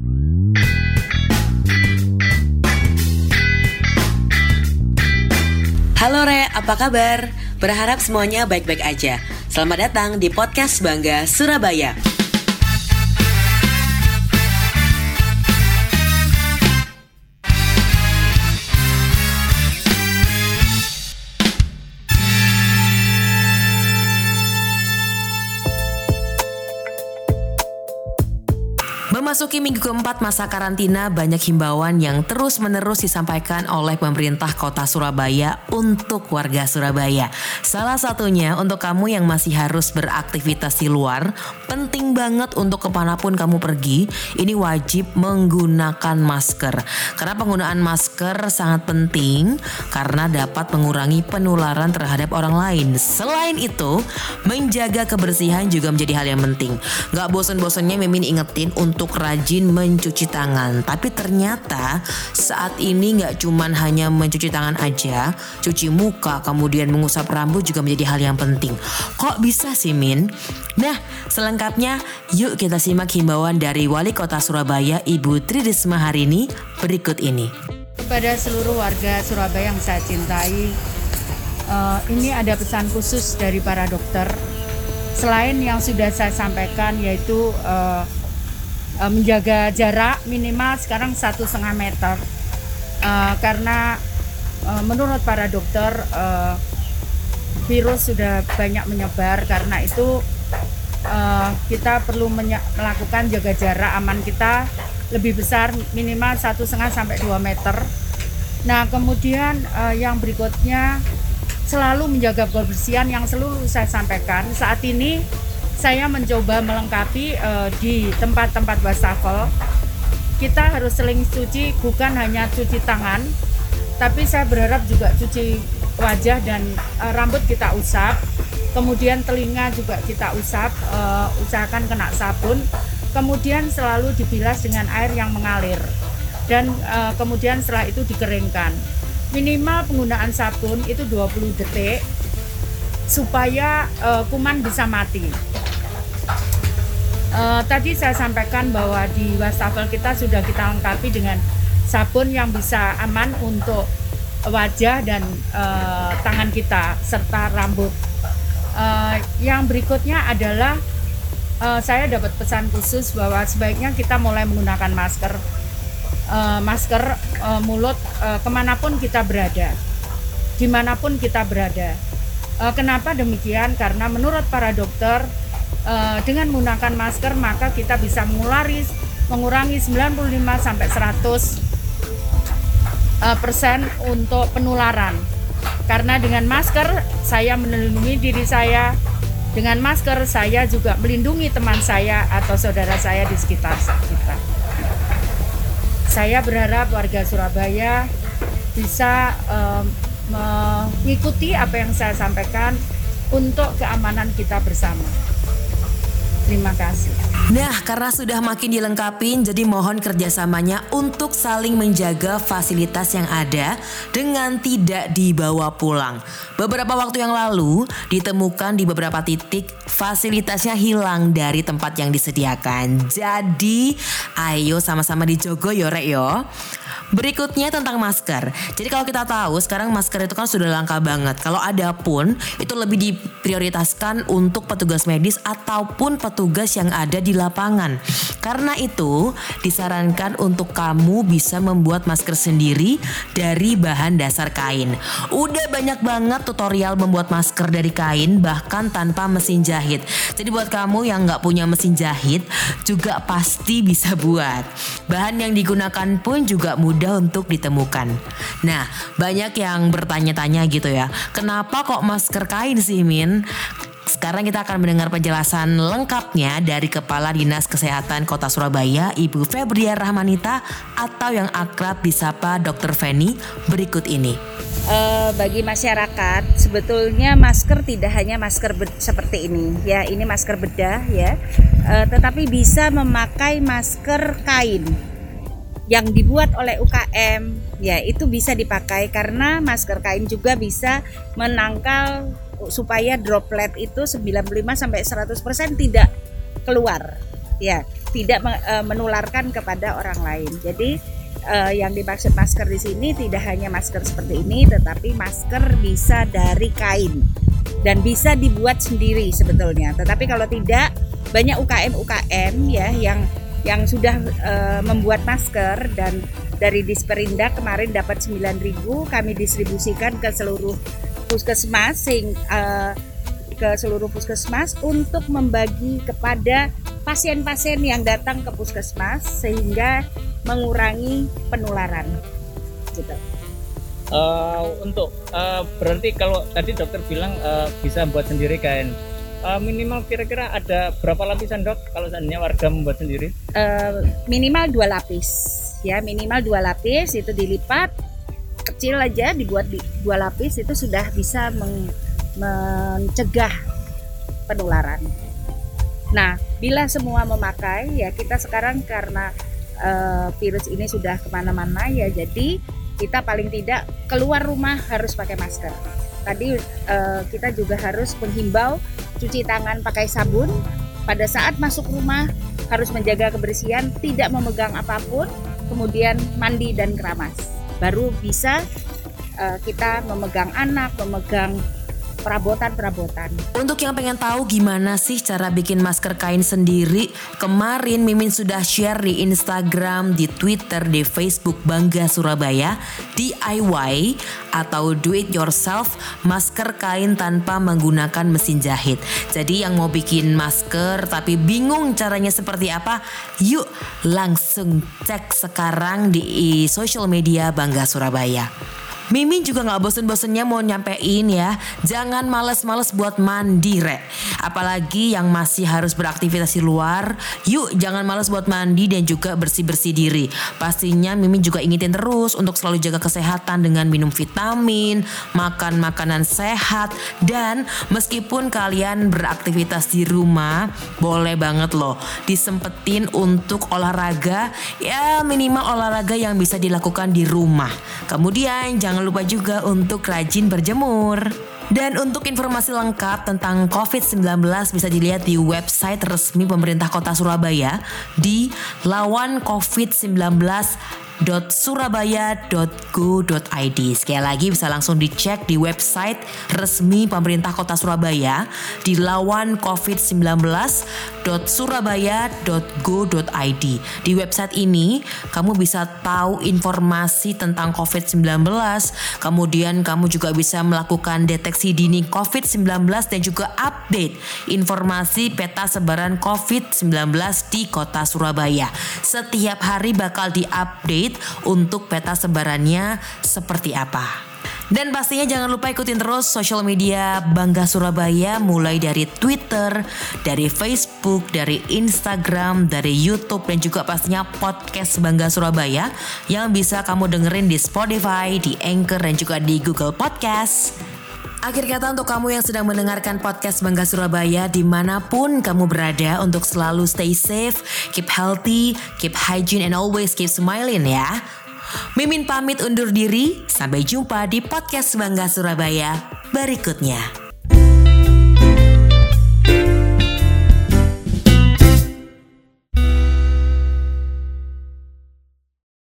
Halo Re, apa kabar? Berharap semuanya baik-baik aja. Selamat datang di podcast Bangga Surabaya. Memasuki minggu keempat masa karantina, banyak himbauan yang terus-menerus disampaikan oleh pemerintah kota Surabaya untuk warga Surabaya. Salah satunya untuk kamu yang masih harus beraktivitas di luar, penting banget untuk ke mana pun kamu pergi, ini wajib menggunakan masker. Karena penggunaan masker sangat penting karena dapat mengurangi penularan terhadap orang lain. Selain itu, menjaga kebersihan juga menjadi hal yang penting. Gak bosan-bosannya Mimin ingetin untuk rajin mencuci tangan. Tapi ternyata saat ini nggak cuman hanya mencuci tangan aja, cuci muka, kemudian mengusap rambut juga menjadi hal yang penting. Kok bisa sih Min? Nah, selengkapnya yuk kita simak himbauan dari Wali Kota Surabaya Ibu Tridisma hari ini berikut ini. Kepada seluruh warga Surabaya yang saya cintai, uh, ini ada pesan khusus dari para dokter. Selain yang sudah saya sampaikan yaitu uh, uh, menjaga jarak minimal sekarang satu setengah meter. Uh, karena uh, menurut para dokter uh, virus sudah banyak menyebar. Karena itu uh, kita perlu melakukan jaga jarak aman kita lebih besar minimal satu setengah sampai dua meter. Nah kemudian uh, yang berikutnya selalu menjaga kebersihan yang selalu saya sampaikan. Saat ini saya mencoba melengkapi uh, di tempat-tempat wastafel. Kita harus seling cuci bukan hanya cuci tangan tapi saya berharap juga cuci wajah dan uh, rambut kita usap. Kemudian telinga juga kita usap uh, usahakan kena sabun. Kemudian selalu dibilas dengan air yang mengalir. Dan uh, kemudian setelah itu dikeringkan minimal penggunaan sabun itu 20 detik supaya uh, kuman bisa mati Uh, tadi saya sampaikan bahwa di wastafel kita sudah kita lengkapi dengan sabun yang bisa aman untuk wajah dan uh, tangan kita serta rambut. Uh, yang berikutnya adalah uh, saya dapat pesan khusus bahwa sebaiknya kita mulai menggunakan masker, uh, masker uh, mulut uh, ke mana pun kita berada, di mana pun kita berada. Uh, kenapa demikian? Karena menurut para dokter uh, dengan menggunakan masker maka kita bisa mengurangi mengurangi 95 sampai 100 uh, eh, persen untuk penularan. Karena dengan masker saya melindungi diri saya, dengan masker saya juga melindungi teman saya atau saudara saya di sekitar kita. Saya berharap warga Surabaya bisa um, mengikuti apa yang saya sampaikan untuk keamanan kita bersama. Terima kasih. Nah, karena sudah makin dilengkapi, jadi mohon kerjasamanya untuk saling menjaga fasilitas yang ada dengan tidak dibawa pulang. Beberapa waktu yang lalu ditemukan di beberapa titik fasilitasnya hilang dari tempat yang disediakan. Jadi, ayo sama-sama dijogo yo rek yo. Berikutnya tentang masker. Jadi kalau kita tahu sekarang masker itu kan sudah langka banget. Kalau ada pun itu lebih diprioritaskan untuk petugas medis ataupun petugas yang ada di lapangan. Karena itu disarankan untuk kamu bisa membuat masker sendiri dari bahan dasar kain. Udah banyak banget tutorial membuat masker dari kain bahkan tanpa mesin jahit. Jadi buat kamu yang nggak punya mesin jahit juga pasti bisa buat. Bahan yang digunakan pun juga mudah untuk ditemukan. Nah, banyak yang bertanya-tanya gitu ya, kenapa kok masker kain sih Min? Sekarang kita akan mendengar penjelasan lengkapnya dari Kepala Dinas Kesehatan Kota Surabaya, Ibu Febria Rahmanita atau yang akrab disapa Dr. Feni berikut ini. Uh, bagi masyarakat sebetulnya masker tidak hanya masker seperti ini ya ini masker bedah ya uh, tetapi bisa memakai masker kain yang dibuat oleh UKM ya itu bisa dipakai karena masker kain juga bisa menangkal supaya droplet itu 95 sampai 100% tidak keluar ya tidak uh, menularkan kepada orang lain. Jadi uh, yang dimaksud masker di sini tidak hanya masker seperti ini, tetapi masker bisa dari kain dan bisa dibuat sendiri sebetulnya. Tetapi kalau tidak banyak UKM UKM ya yang yang sudah uh, membuat masker dan dari Disperindak kemarin dapat 9.000 kami distribusikan ke seluruh puskesmas sing uh, ke seluruh puskesmas untuk membagi kepada pasien-pasien yang datang ke puskesmas sehingga mengurangi penularan gitu. Uh, untuk uh, berarti kalau tadi dokter bilang uh, bisa buat sendiri kain uh, minimal kira-kira ada berapa lapisan dok kalau seandainya warga membuat sendiri? Uh, minimal dua lapis ya minimal dua lapis itu dilipat kecil aja dibuat di, dua lapis itu sudah bisa meng, mencegah penularan. Nah bila semua memakai ya kita sekarang karena uh, virus ini sudah ke mana-mana ya jadi kita paling tidak keluar rumah harus pakai masker. Tadi uh, kita juga harus menghimbau cuci tangan pakai sabun. Pada saat masuk rumah harus menjaga kebersihan, tidak memegang apa pun, kemudian mandi dan keramas. Baru bisa uh, kita memegang anak, memegang perabotan-perabotan. Untuk yang pengen tahu gimana sih cara bikin masker kain sendiri, kemarin Mimin sudah share di Instagram, di Twitter, di Facebook Bangga Surabaya, DIY atau do it yourself masker kain tanpa menggunakan mesin jahit. Jadi yang mau bikin masker tapi bingung caranya seperti apa, yuk langsung cek sekarang di social media Bangga Surabaya. Mimin juga gak bosen-bosennya mau nyampein ya, jangan males-males buat mandi rek. Apalagi yang masih harus beraktivitas di luar, yuk jangan males buat mandi dan juga bersih-bersih diri. Pastinya Mimin juga ingetin terus untuk selalu jaga kesehatan dengan minum vitamin, makan makanan sehat, dan meskipun kalian beraktivitas di rumah, boleh banget loh disempetin untuk olahraga, ya minimal olahraga yang bisa dilakukan di rumah. Kemudian jangan jangan lupa juga untuk rajin berjemur. Dan untuk informasi lengkap tentang COVID-19 bisa dilihat di website resmi pemerintah kota Surabaya di lawancovid19.surabaya.go.id. Sekali lagi bisa langsung dicek di website resmi pemerintah kota Surabaya di lawancovid19.surabaya.go.id www.surabaya.go.id. Di website ini, kamu bisa tahu informasi tentang COVID-19, kemudian kamu juga bisa melakukan deteksi dini COVID-19 dan juga update informasi peta sebaran COVID-19 di kota Surabaya. Setiap hari bakal diupdate untuk peta sebarannya seperti apa. Dan pastinya jangan lupa ikutin terus sosial media Bangga Surabaya mulai dari Twitter, dari Facebook, dari Instagram, dari YouTube dan juga pastinya podcast Bangga Surabaya yang bisa kamu dengerin di Spotify, di Anchor dan juga di Google Podcast. Akhir kata untuk kamu yang sedang mendengarkan podcast Bangga Surabaya di mana pun kamu berada untuk selalu stay safe, keep healthy, keep hygiene and always keep smiling ya. Mimin pamit undur diri, sampai jumpa di podcast Bangga Surabaya berikutnya.